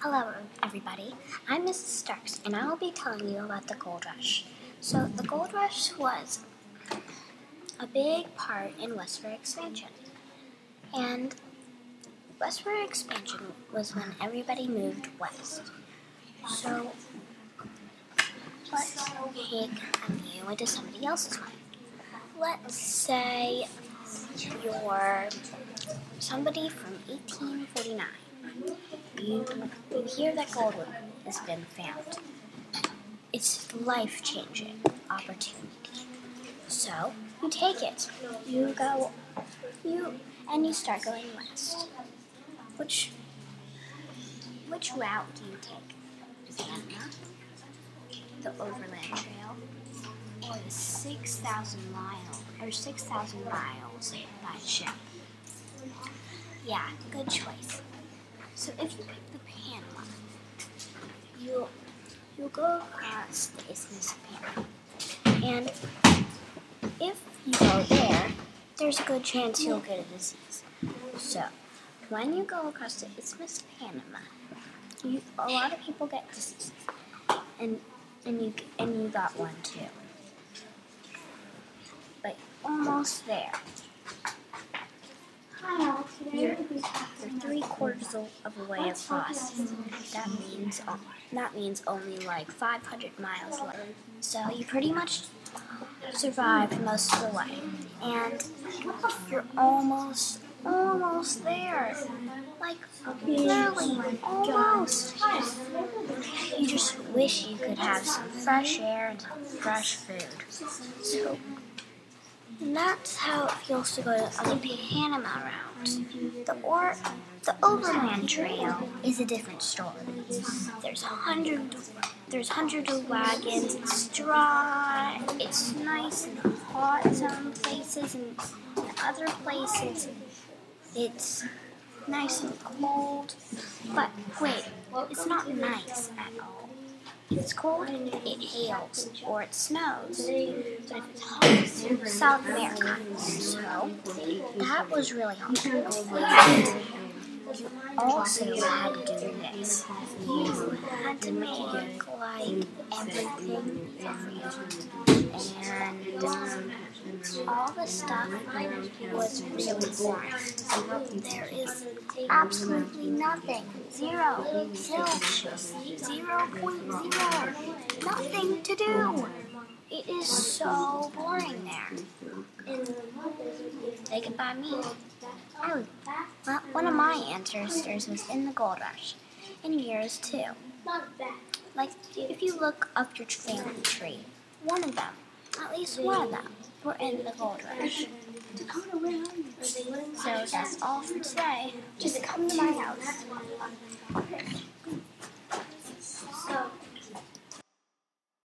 Hello, everybody. I'm Mrs. Starks, and I will be telling you about the gold rush. So, the gold rush was a big part in westward expansion. And westward expansion was when everybody moved west. So, let's take a view into somebody else's life. Let's say you're somebody from 1849. You, hear that gold has been found. It's life changing opportunity. So you take it. You go, you, and you start going west. Which, which route do you take? The Overland Trail, or the 6,000 mile or 6,000 miles by ship? Yeah, good choice. So if you pick the Panama, you'll you'll go across the Isthmus of Panama, and if you go there, there's a good chance you'll get a disease. So when you go across the Isthmus of Panama, you, a lot of people get diseases, and and you and you got one too, but almost there. You're, you're of a way across. That means that means only like 500 miles left. So you pretty much survive most of the way, and you're almost almost there. Like really almost. You just wish you could have some fresh air and some fresh food. So and that's how it feels to go on the Panama route. The or the Overland Trail is a different story. There's hundred there's hundreds of wagons. It's dry. It's nice and hot in some places, and in other places it's nice and cold. But wait, it's not nice at all. It's cold, it hails, or it snows. But if it's hot, South America. So that was really hot. You also had to do this. You had to make like everything and um, all the stuff was really boring. There is absolutely nothing. Zero. Zero point zero. Nothing to do. It is so boring there. They could buy me. Oh, well, one of my ancestors was in the gold rush, in years too. Like, if you look up your family tree, one of them, at least one of them, in the gold rush. So that's all for today. Just come to my house.